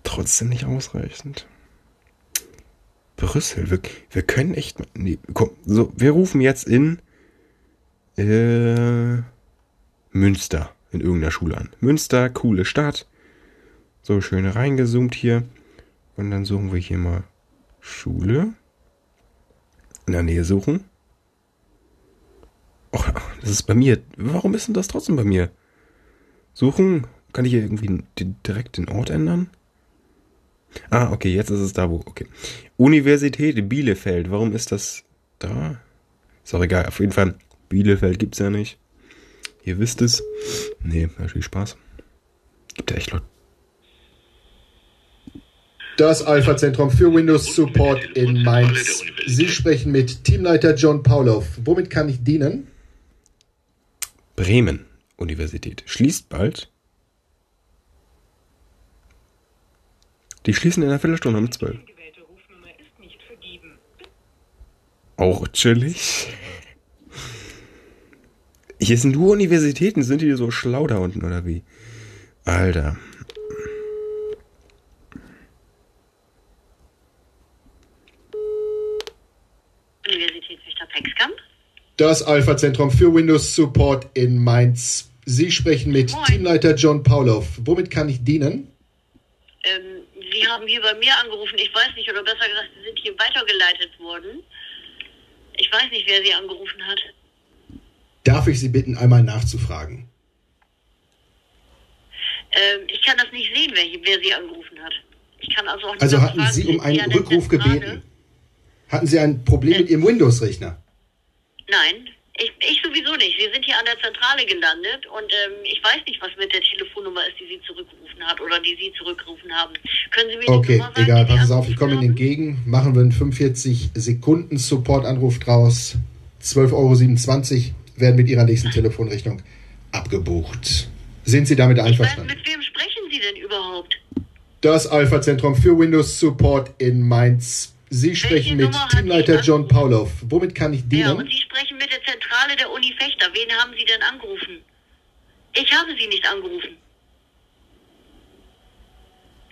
Trotzdem nicht ausreichend. Brüssel, wir, wir können echt. Nee, komm, so, wir rufen jetzt in äh, Münster in irgendeiner Schule an. Münster, coole Stadt. So schön reingezoomt hier. Und dann suchen wir hier mal Schule. In der Nähe suchen. Och, das ist bei mir. Warum ist denn das trotzdem bei mir? Suchen. Kann ich hier irgendwie direkt den Ort ändern? Ah, okay, jetzt ist es da, wo. Okay. Universität Bielefeld. Warum ist das da? Ist auch egal. Auf jeden Fall Bielefeld gibt es ja nicht. Ihr wisst es. Nee, natürlich Spaß. Gibt ja echt Leute. Das Alpha-Zentrum für Windows Support in Mainz. Sie sprechen mit Teamleiter John Paulov. Womit kann ich dienen? Bremen Universität schließt bald. Die schließen in einer Viertelstunde um zwölf. Auch chillig. Hier sind nur Universitäten. Sind die so schlau da unten oder wie? Alter. Universität Hexkamp. Das Alpha-Zentrum für Windows Support in Mainz. Sie sprechen mit Moin. Teamleiter John Paulov. Womit kann ich dienen? Ähm, Sie haben hier bei mir angerufen. Ich weiß nicht, oder besser gesagt, Sie sind hier weitergeleitet worden. Ich weiß nicht, wer Sie angerufen hat darf ich Sie bitten, einmal nachzufragen? Ähm, ich kann das nicht sehen, wer, wer, Sie angerufen hat. Ich kann also auch nicht Also hatten fragen, Sie um einen Rückruf gebeten? Gerade? Hatten Sie ein Problem äh, mit Ihrem Windows-Rechner? Nein, ich, ich, sowieso nicht. Wir sind hier an der Zentrale gelandet und ähm, ich weiß nicht, was mit der Telefonnummer ist, die Sie zurückgerufen hat oder die Sie zurückgerufen haben. Können Sie mir Okay, die Nummer sagen, egal, passen Sie auf, ich komme Ihnen entgegen. Machen wir einen 45 Sekunden Support-Anruf draus. 12,27 Euro werden mit Ihrer nächsten Telefonrechnung abgebucht. Sind Sie damit einverstanden? Weiß, mit wem sprechen Sie denn überhaupt? Das Alpha-Zentrum für Windows Support in Mainz. Sie sprechen Welche mit Teamleiter John Paulov. Womit kann ich dienen? Ja, und Sie sprechen mit der Zentrale der Uni Fechter. Wen haben Sie denn angerufen? Ich habe Sie nicht angerufen.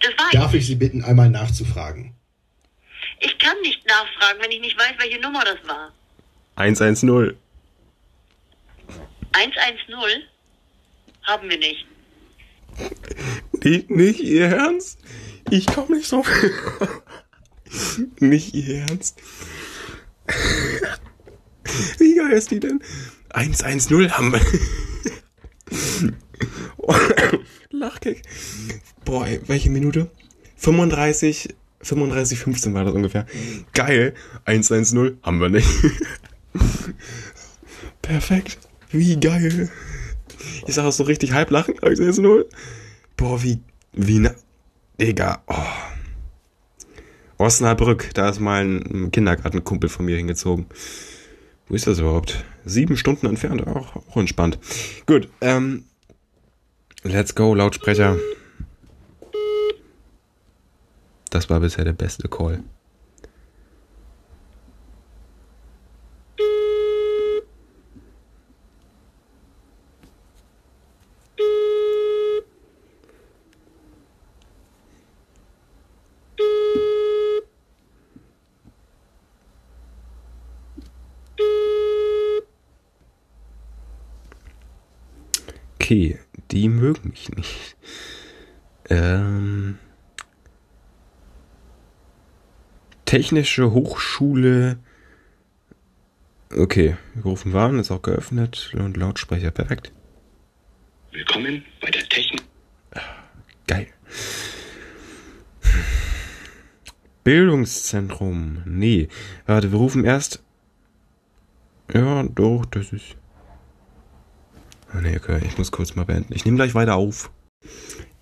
Das war Darf ich Sie bitten, einmal nachzufragen? Ich kann nicht nachfragen, wenn ich nicht weiß, welche Nummer das war. 110. 110 haben wir nicht. Nicht, nicht ihr Ernst? Ich komme nicht so. nicht ihr Ernst? Wie geil ist die denn? 110 haben wir. Lachkick. Boah, ey, welche Minute? 35, 35, 15 war das ungefähr. Geil. 110 haben wir nicht. Perfekt. Wie geil. Ich sag das so richtig halb lachen. Ich sag jetzt nur, boah, wie, wie, na, Digga, oh. Osnabrück, da ist mal ein Kindergartenkumpel von mir hingezogen. Wo ist das überhaupt? Sieben Stunden entfernt, auch, auch entspannt. Gut, ähm, let's go, Lautsprecher. Das war bisher der beste Call. okay, die mögen mich nicht. Ähm, Technische Hochschule. Okay, wir rufen waren, ist auch geöffnet und Lautsprecher perfekt. Willkommen bei der Technik. Geil. Bildungszentrum. Nee. Warte, wir rufen erst. Ja, doch, das ist. Ah, nee, okay, ich muss kurz mal beenden. Ich nehme gleich weiter auf.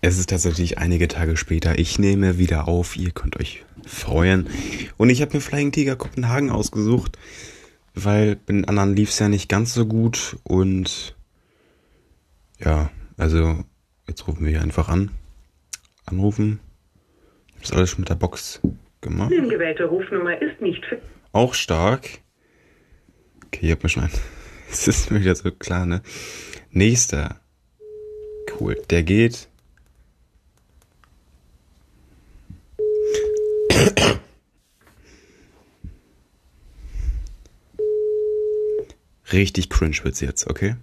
Es ist tatsächlich einige Tage später. Ich nehme wieder auf. Ihr könnt euch freuen. Und ich habe mir Flying Tiger Kopenhagen ausgesucht, weil den anderen lief es ja nicht ganz so gut. Und ja, also jetzt rufen wir hier einfach an. Anrufen. Ich habe das alles schon mit der Box gemacht. Die gewählte Rufnummer ist nicht. Auch stark. Okay, ich habe mir schon einen. Es ist mir wieder so klar, ne? Nächster. Cool. Der geht. Richtig cringe wird's jetzt, okay?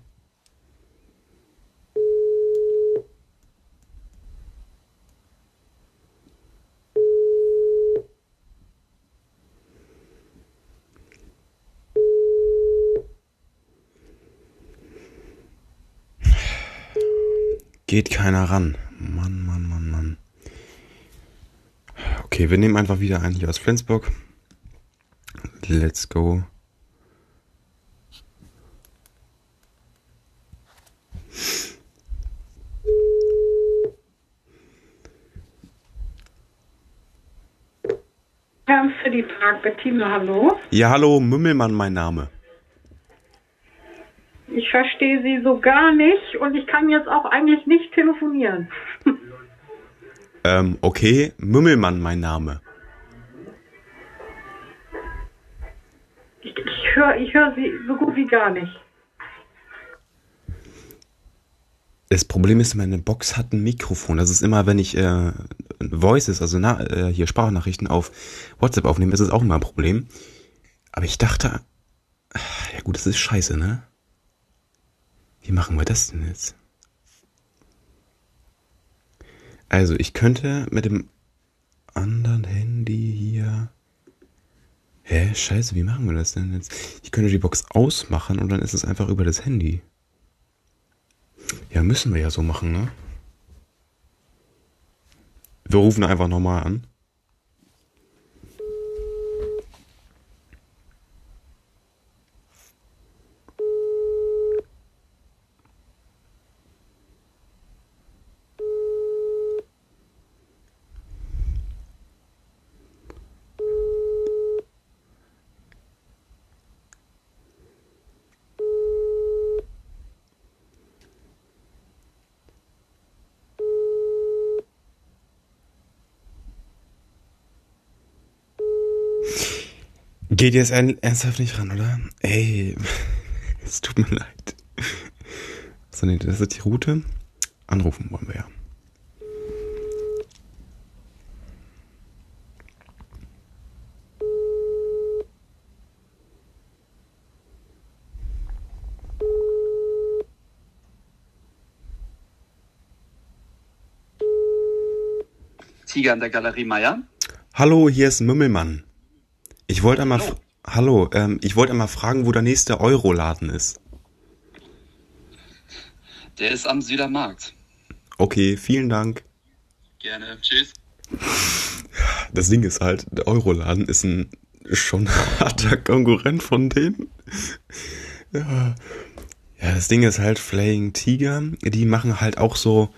Geht keiner ran. Mann, Mann, Mann, Mann. Okay, wir nehmen einfach wieder einen hier aus Flensburg. Let's go. Herr City Park, hallo. Ja, hallo, Mümmelmann, mein Name. Ich verstehe sie so gar nicht und ich kann jetzt auch eigentlich nicht telefonieren. Ähm, okay, Mümmelmann mein Name. Ich, ich höre ich hör sie so gut wie gar nicht. Das Problem ist, meine Box hat ein Mikrofon. Das ist immer, wenn ich äh, Voices, also na, äh, hier Sprachnachrichten auf WhatsApp aufnehme, ist es auch immer ein Problem. Aber ich dachte, ja gut, das ist scheiße, ne? Wie machen wir das denn jetzt? Also, ich könnte mit dem anderen Handy hier. Hä? Scheiße, wie machen wir das denn jetzt? Ich könnte die Box ausmachen und dann ist es einfach über das Handy. Ja, müssen wir ja so machen, ne? Wir rufen einfach nochmal an. Geht jetzt ernsthaft nicht ran, oder? Ey, es tut mir leid. So, nee, das ist die Route. Anrufen wollen wir ja. Tiger in der Galerie Meier. Hallo, hier ist Mümmelmann. Ich wollte einmal, hallo, oh. hallo ähm, ich wollte einmal fragen, wo der nächste Euroladen ist. Der ist am Südermarkt. Okay, vielen Dank. Gerne, tschüss. Das Ding ist halt, der Euroladen ist ein schon harter Konkurrent von denen. Ja. ja, das Ding ist halt, Flaying Tiger, die machen halt auch so,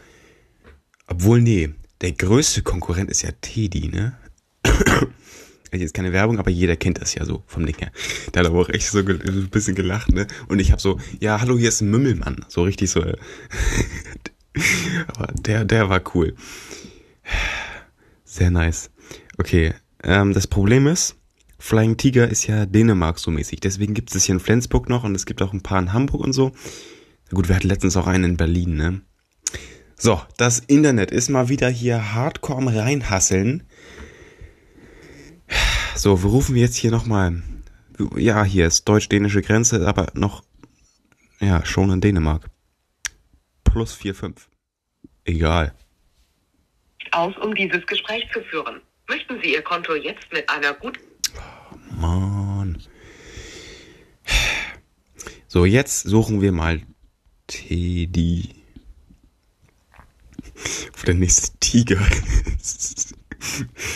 obwohl, nee, der größte Konkurrent ist ja Teddy, ne? jetzt keine Werbung, aber jeder kennt das ja so vom Ding her. Da hat er auch echt so ein bisschen gelacht, ne? Und ich habe so, ja, hallo, hier ist ein Mümmelmann. So richtig so. Äh, aber der, der war cool. Sehr nice. Okay, ähm, das Problem ist, Flying Tiger ist ja Dänemark so mäßig. Deswegen gibt es das hier in Flensburg noch und es gibt auch ein paar in Hamburg und so. Na Gut, wir hatten letztens auch einen in Berlin, ne? So, das Internet ist mal wieder hier hardcore am reinhasseln. So, wo rufen wir jetzt hier nochmal Ja, hier ist deutsch-dänische Grenze, aber noch, ja, schon in Dänemark. Plus 4,5. Egal. Aus, um dieses Gespräch zu führen. Möchten Sie Ihr Konto jetzt mit einer guten. Oh, Mann. So, jetzt suchen wir mal Teddy. Wo der nächste Tiger ist.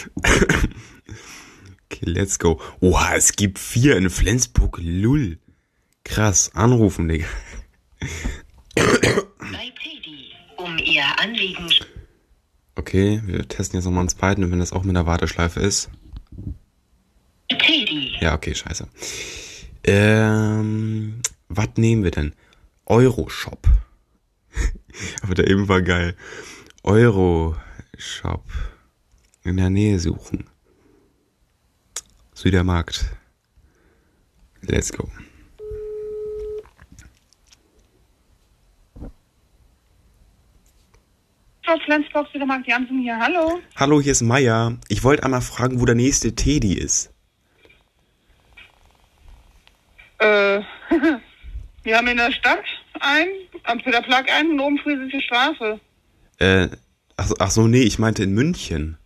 Okay, let's go. Oha, es gibt vier in Flensburg. Lull. Krass, anrufen, Digga. Bei Teddy, um ihr Anliegen. Okay, wir testen jetzt nochmal einen zweiten wenn das auch mit einer Warteschleife ist. Teddy. Ja, okay, scheiße. Ähm, was nehmen wir denn? Euroshop. Aber der eben war geil. Euroshop. In der Nähe suchen. Südermarkt. Let's go. Hallo Flensburg, Südermarkt, Jansen hier. Hallo. Hallo, hier ist Meier. Ich wollte einmal fragen, wo der nächste Teddy ist. Äh, wir haben in der Stadt einen, am Peterplag einen und oben Friesische Straße. Äh, ach, ach so, nee, ich meinte in München.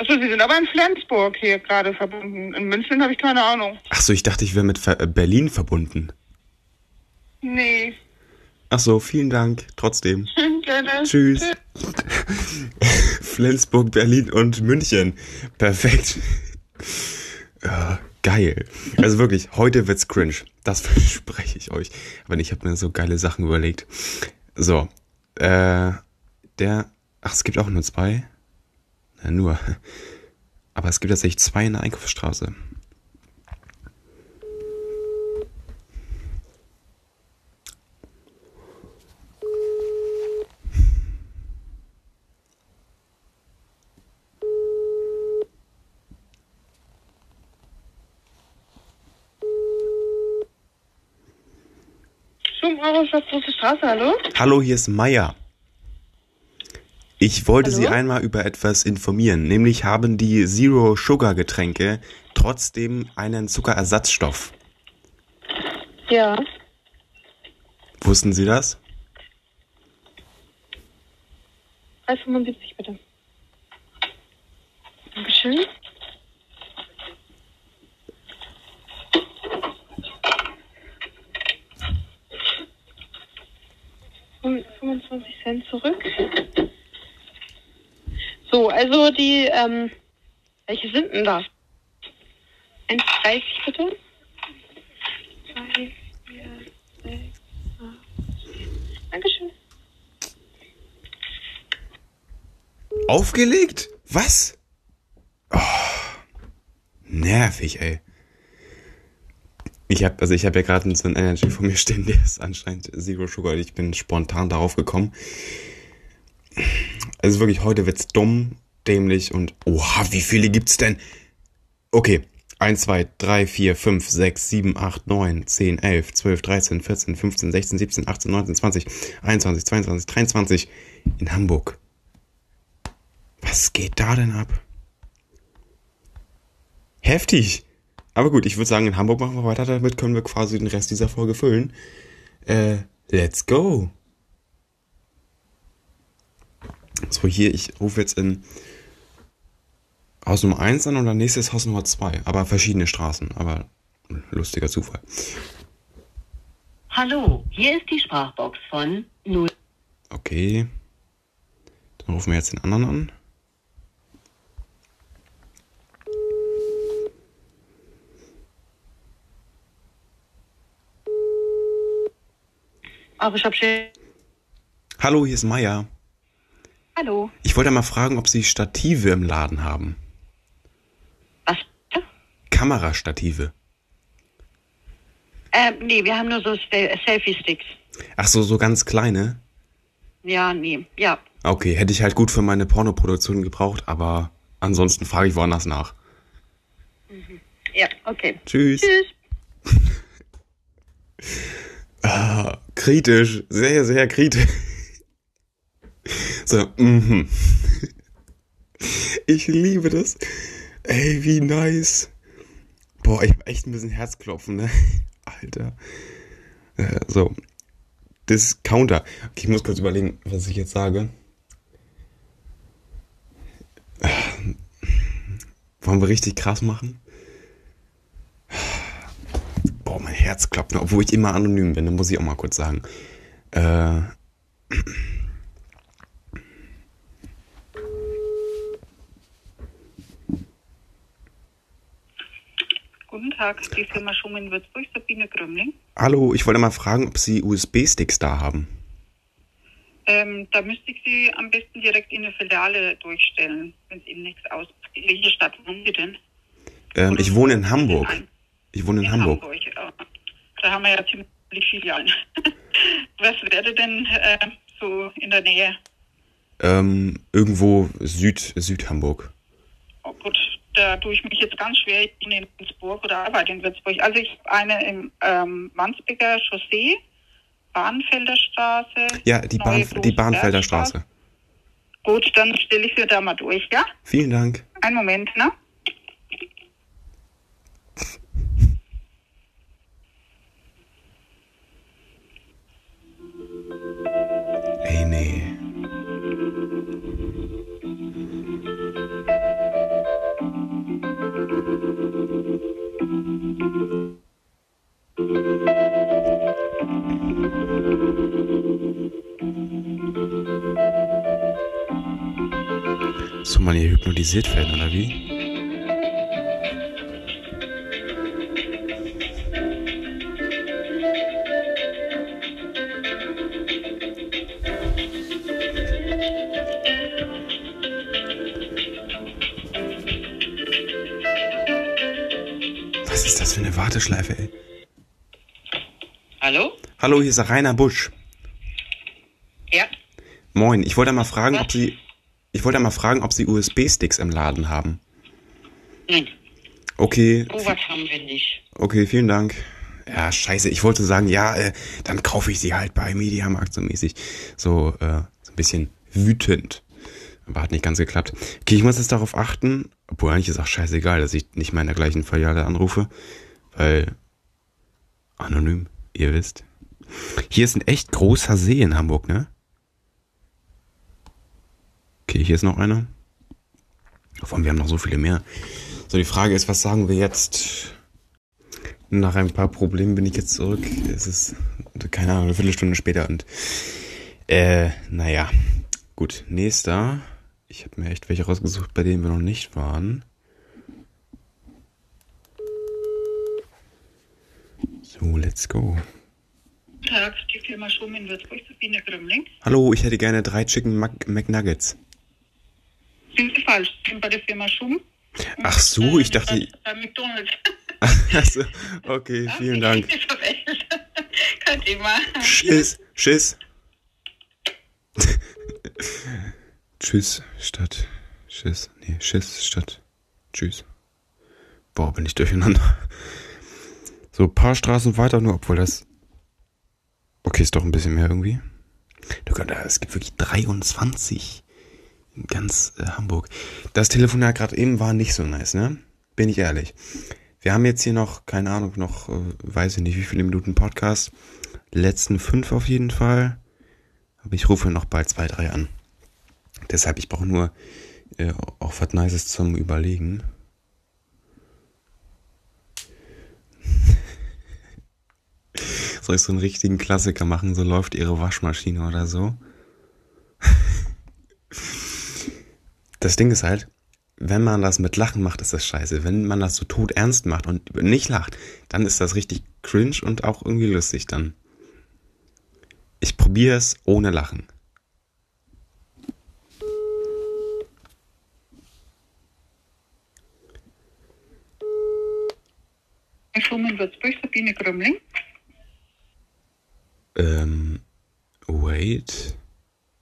Achso, Sie sind aber in Flensburg hier gerade verbunden. In München habe ich keine Ahnung. Achso, ich dachte, ich wäre mit Ver äh, Berlin verbunden. Nee. Achso, vielen Dank. Trotzdem. Gerne. Tschüss. Flensburg, Berlin und München. Perfekt. äh, geil. Also wirklich, heute wird's cringe. Das verspreche ich euch. Aber ich habe mir so geile Sachen überlegt. So. Äh, der. Ach, es gibt auch nur zwei. Na nur. Aber es gibt tatsächlich zwei in der Einkaufsstraße. Zum große Straße, hallo? Hallo, hier ist Meier. Ich wollte Hallo? Sie einmal über etwas informieren, nämlich haben die Zero Sugar Getränke trotzdem einen Zuckerersatzstoff. Ja. Wussten Sie das? 375 bitte. Dankeschön. Und 25 Cent zurück. So, also die, ähm, welche sind denn das? 1,30 bitte. 2, 4, 6, 8. 10, Dankeschön. Aufgelegt? Was? Oh, nervig, ey. Ich habe also ich habe ja gerade so ein Energy vor mir stehen, der ist anscheinend Zero Sugar. Ich bin spontan darauf gekommen also wirklich, heute wird's dumm, dämlich und oha, wie viele gibt's denn? Okay, 1, 2, 3, 4, 5, 6, 7, 8, 9, 10, 11, 12, 13, 14, 15, 16, 17, 18, 19, 20, 21, 22, 23 in Hamburg. Was geht da denn ab? Heftig. Aber gut, ich würde sagen, in Hamburg machen wir weiter. Damit können wir quasi den Rest dieser Folge füllen. Äh, let's go so hier, ich rufe jetzt in Haus Nummer 1 an und dann nächstes Haus Nummer 2, aber verschiedene Straßen, aber lustiger Zufall. Hallo, hier ist die Sprachbox von 0. Okay. Dann rufen wir jetzt den anderen an. Ach, ich hab schön. Hallo, hier ist Maya. Hallo. Ich wollte mal fragen, ob Sie Stative im Laden haben. Was? Kamerastative. Ähm, nee, wir haben nur so Selfie-Sticks. Ach so, so ganz kleine? Ja, nee, ja. Okay, hätte ich halt gut für meine Pornoproduktion gebraucht, aber ansonsten frage ich woanders nach. Mhm. Ja, okay. Tschüss. Tschüss. ah, kritisch, sehr, sehr kritisch. So, mhm. Ich liebe das. Ey, wie nice. Boah, ich hab echt ein bisschen Herzklopfen, ne? Alter. Äh, so. Discounter. Okay, ich muss kurz überlegen, was ich jetzt sage. Ah. Wollen wir richtig krass machen? Boah, mein Herz klopft, obwohl ich immer anonym bin, dann muss ich auch mal kurz sagen. Äh. Guten Tag, die Firma Schum in Würzburg, Sabine Grömling. Hallo, ich wollte mal fragen, ob Sie USB-Sticks da haben. Ähm, da müsste ich Sie am besten direkt in eine Filiale durchstellen, wenn es Ihnen nichts ausmacht. In welcher Stadt wohnen Sie denn? Ähm, ich wohne in Hamburg. Ich wohne in, in Hamburg. Hamburg. Da haben wir ja ziemlich viele Filialen. Was wäre denn äh, so in der Nähe? Ähm, irgendwo Süd, Südhamburg. Oh, gut, da tue ich mich jetzt ganz schwer in Würzburg oder arbeite in Würzburg. Also ich habe eine im ähm, Mansbecker Chaussee, Bahnfelder Straße. Ja, die, Bahn, die Bahnfelder Straße. Gut, dann stelle ich sie da mal durch, ja? Vielen Dank. Einen Moment, ne? stabilisiert werden, oder wie? Was ist das für eine Warteschleife, ey? Hallo? Hallo, hier ist Rainer Busch. Ja. Moin, ich wollte mal fragen, Was? ob Sie ich wollte mal fragen, ob Sie USB-Sticks im Laden haben. Nein. Okay. Oh, haben wir nicht. Okay, vielen Dank. Ja, scheiße, ich wollte sagen, ja, äh, dann kaufe ich sie halt bei Mediamarkt so mäßig. So, äh, so ein bisschen wütend. Aber hat nicht ganz geklappt. Okay, ich muss jetzt darauf achten, obwohl eigentlich ist auch scheißegal, dass ich nicht mal in der gleichen Filiale anrufe, weil anonym, ihr wisst. Hier ist ein echt großer See in Hamburg, ne? Okay, hier ist noch einer. Vor wir haben noch so viele mehr. So, die Frage ist, was sagen wir jetzt? Nach ein paar Problemen bin ich jetzt zurück. Es ist, keine Ahnung, eine Viertelstunde später und, äh, naja. Gut, nächster. Ich habe mir echt welche rausgesucht, bei denen wir noch nicht waren. So, let's go. Hallo, ich hätte gerne drei Chicken Mac McNuggets sind sie Vielfalt sind bei der Firma Schum. Ach so, ich äh, dachte. Äh, bei McDonalds. Also, okay, vielen Dank. Kein Thema. Tschüss, tschüss. tschüss statt Schiss. Nee, Schiss statt Tschüss. Boah, bin ich durcheinander. So, paar Straßen weiter nur, obwohl das. Okay, ist doch ein bisschen mehr irgendwie. Du kannst, es gibt wirklich 23 ganz äh, Hamburg. Das Telefonat gerade eben war nicht so nice, ne? Bin ich ehrlich. Wir haben jetzt hier noch, keine Ahnung, noch, äh, weiß ich nicht, wie viele Minuten Podcast. Letzten fünf auf jeden Fall. Aber ich rufe noch bald zwei, drei an. Deshalb, ich brauche nur äh, auch was Nices zum Überlegen. Soll ich so einen richtigen Klassiker machen, so läuft ihre Waschmaschine oder so? das Ding ist halt, wenn man das mit Lachen macht, ist das scheiße. Wenn man das so tot ernst macht und nicht lacht, dann ist das richtig cringe und auch irgendwie lustig dann. Ich probiere es ohne Lachen. Ähm, wait.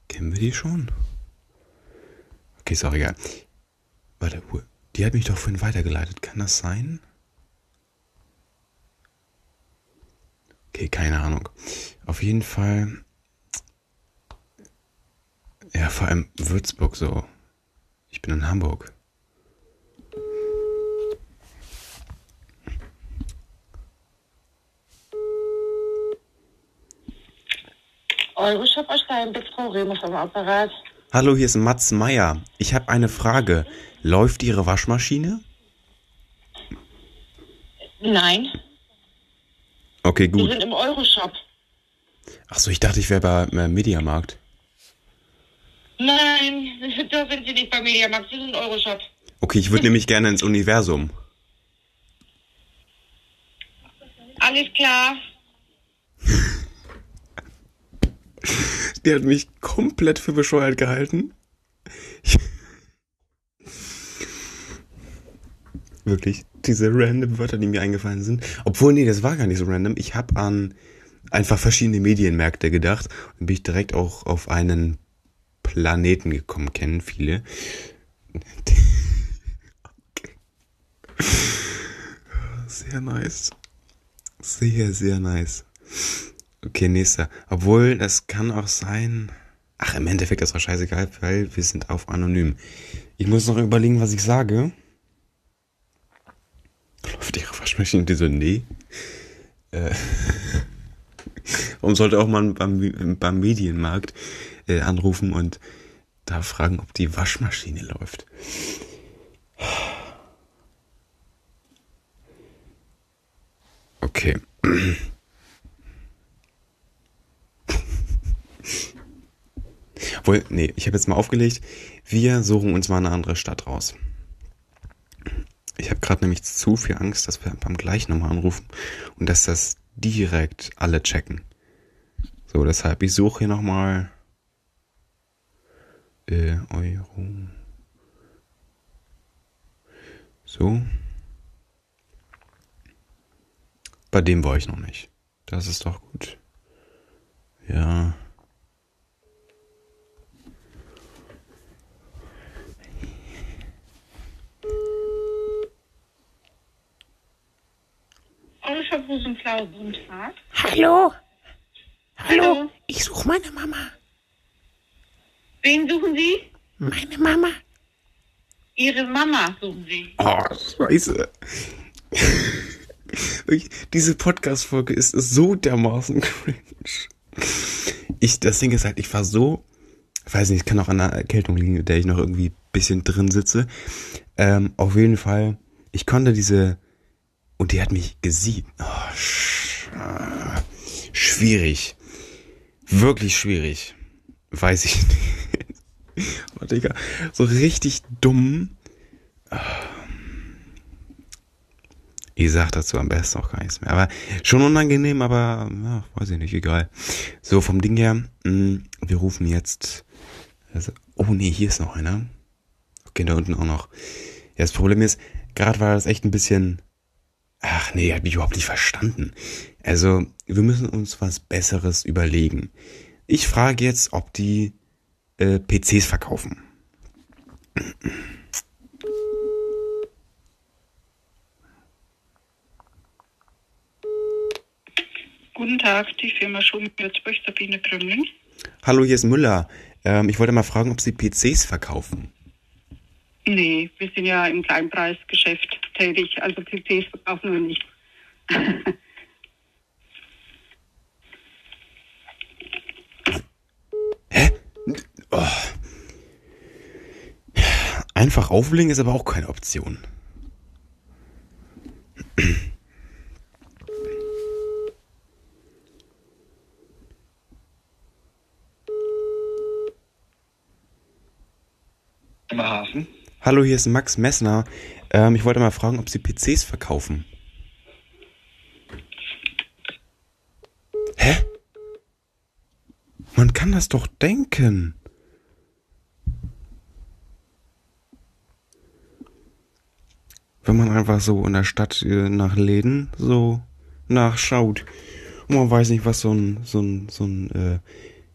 Kennen wir die schon? Okay, ist auch egal. Warte, Uhr. Die hat mich doch vorhin weitergeleitet. Kann das sein? Okay, keine Ahnung. Auf jeden Fall. Ja, vor allem Würzburg so. Ich bin in Hamburg. Euroshop Ostern, Frau Remus am Apparat. Hallo, hier ist Mats Meier. Ich habe eine Frage. Läuft Ihre Waschmaschine? Nein. Okay, gut. Wir sind im Euroshop. Achso, ich dachte, ich wäre bei äh, Mediamarkt. Nein, da sind Sie nicht bei Mediamarkt, Sie sind im Euroshop. Okay, ich würde nämlich gerne ins Universum. Alles klar. Der hat mich komplett für bescheuert gehalten. Ich Wirklich, diese random Wörter, die mir eingefallen sind. Obwohl, nee, das war gar nicht so random. Ich habe an einfach verschiedene Medienmärkte gedacht und bin ich direkt auch auf einen Planeten gekommen, kennen viele. okay. Sehr nice. Sehr, sehr nice. Okay, nächster. Obwohl, das kann auch sein. Ach, im Endeffekt ist doch scheißegal, weil wir sind auf anonym. Ich muss noch überlegen, was ich sage. Läuft ihre Waschmaschine die so, nee. Äh. Warum sollte auch man beim, beim Medienmarkt äh, anrufen und da fragen, ob die Waschmaschine läuft? Okay. Wohl, nee, ich habe jetzt mal aufgelegt. Wir suchen uns mal eine andere Stadt raus. Ich habe gerade nämlich zu viel Angst, dass wir beim gleichen nochmal anrufen und dass das direkt alle checken. So, deshalb, ich suche hier nochmal äh, Euro. So. Bei dem war ich noch nicht. Das ist doch gut. Ja. Polnischer Busenflau, guten Tag. Hallo. Hallo. Hallo. Ich suche meine Mama. Wen suchen Sie? Meine Mama. Ihre Mama suchen Sie. Oh, scheiße. Diese Podcast-Folge ist so dermaßen cringe. Ich, das Ding ist halt, ich war so, weiß nicht, ich kann auch an einer Erkältung liegen, in der ich noch irgendwie ein bisschen drin sitze. Ähm, auf jeden Fall, ich konnte diese und die hat mich gesiegt. Oh, schwierig. Wirklich schwierig. Weiß ich nicht. Digga. So richtig dumm. Ich sag dazu am besten auch gar nichts mehr. Aber schon unangenehm, aber ja, weiß ich nicht, egal. So, vom Ding her, mh, mm, wir rufen jetzt. Also, oh nee, hier ist noch einer. Okay, da unten auch noch. Ja, das Problem ist, gerade war das echt ein bisschen Ach nee, hab ich überhaupt nicht verstanden. Also, wir müssen uns was Besseres überlegen. Ich frage jetzt, ob die äh, PCs verkaufen. Guten Tag, die Firma Schumwürzburg, Sabine Krümmling. Hallo, hier ist Müller. Ähm, ich wollte mal fragen, ob Sie PCs verkaufen. Nee, wir sind ja im Kleinpreisgeschäft tätig. Also CCs verkaufen wir nicht. Hä? Oh. Einfach auflegen ist aber auch keine Option. Hallo, hier ist Max Messner. Ähm, ich wollte mal fragen, ob Sie PCs verkaufen. Hä? Man kann das doch denken. Wenn man einfach so in der Stadt äh, nach Läden so nachschaut. Und man weiß nicht, was so ein, so ein, so ein äh,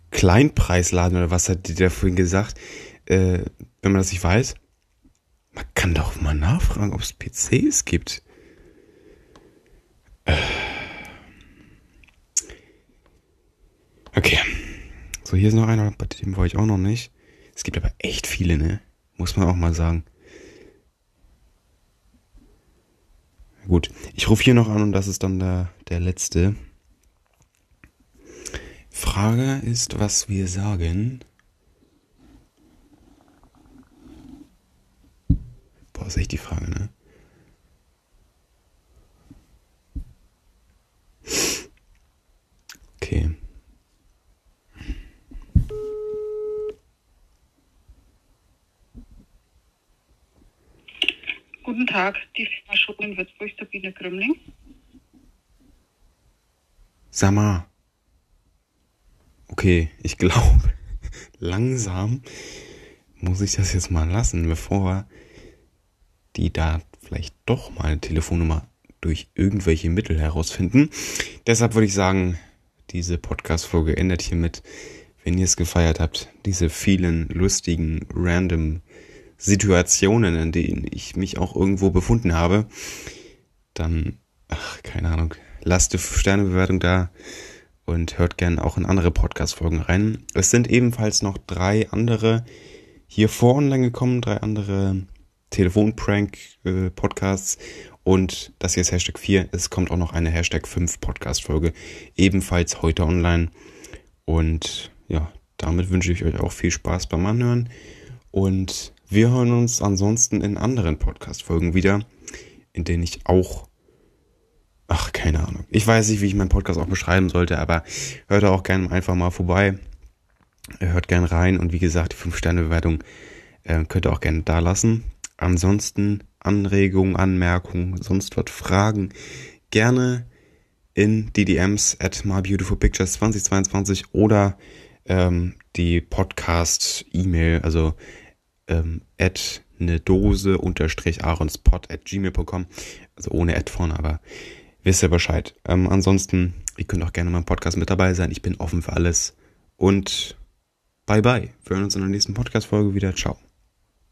Kleinpreisladen oder was hat der vorhin gesagt, äh, wenn man das nicht weiß, man kann doch mal nachfragen, ob es PCs gibt. Äh. Okay. So, hier ist noch einer, bei dem war ich auch noch nicht. Es gibt aber echt viele, ne? Muss man auch mal sagen. Gut, ich rufe hier noch an und das ist dann der, der letzte. Frage ist, was wir sagen. Das ist echt die Frage, ne? Okay. Guten Tag, die Firma Schuppen in Würzburg, Sabine Krümling. Sama. Okay, ich glaube, langsam muss ich das jetzt mal lassen, bevor die da vielleicht doch mal eine Telefonnummer durch irgendwelche Mittel herausfinden. Deshalb würde ich sagen, diese Podcast-Folge endet hiermit. Wenn ihr es gefeiert habt, diese vielen lustigen, random Situationen, in denen ich mich auch irgendwo befunden habe, dann, ach, keine Ahnung, lasst die Sternebewertung da und hört gern auch in andere Podcast-Folgen rein. Es sind ebenfalls noch drei andere hier vor online gekommen, drei andere Telefonprank-Podcasts. Äh, und das hier ist Hashtag 4. Es kommt auch noch eine Hashtag 5 Podcast-Folge, ebenfalls heute online. Und ja, damit wünsche ich euch auch viel Spaß beim Anhören. Und wir hören uns ansonsten in anderen Podcast-Folgen wieder, in denen ich auch. Ach, keine Ahnung. Ich weiß nicht, wie ich meinen Podcast auch beschreiben sollte, aber hört auch gerne einfach mal vorbei. Hört gerne rein und wie gesagt, die 5-Sterne-Bewertung äh, könnt ihr auch gerne da lassen. Ansonsten Anregungen, Anmerkungen, sonst was, Fragen gerne in die DMs at mybeautifulpictures 2022 oder ähm, die Podcast-E-Mail, also ähm, at eine Dose unterstrich aaronspot at gmail.com. Also ohne Ad vorne, aber wisst ihr Bescheid. Ähm, ansonsten, ihr könnt auch gerne in meinem Podcast mit dabei sein. Ich bin offen für alles. Und bye bye. Wir hören uns in der nächsten Podcast-Folge wieder. Ciao.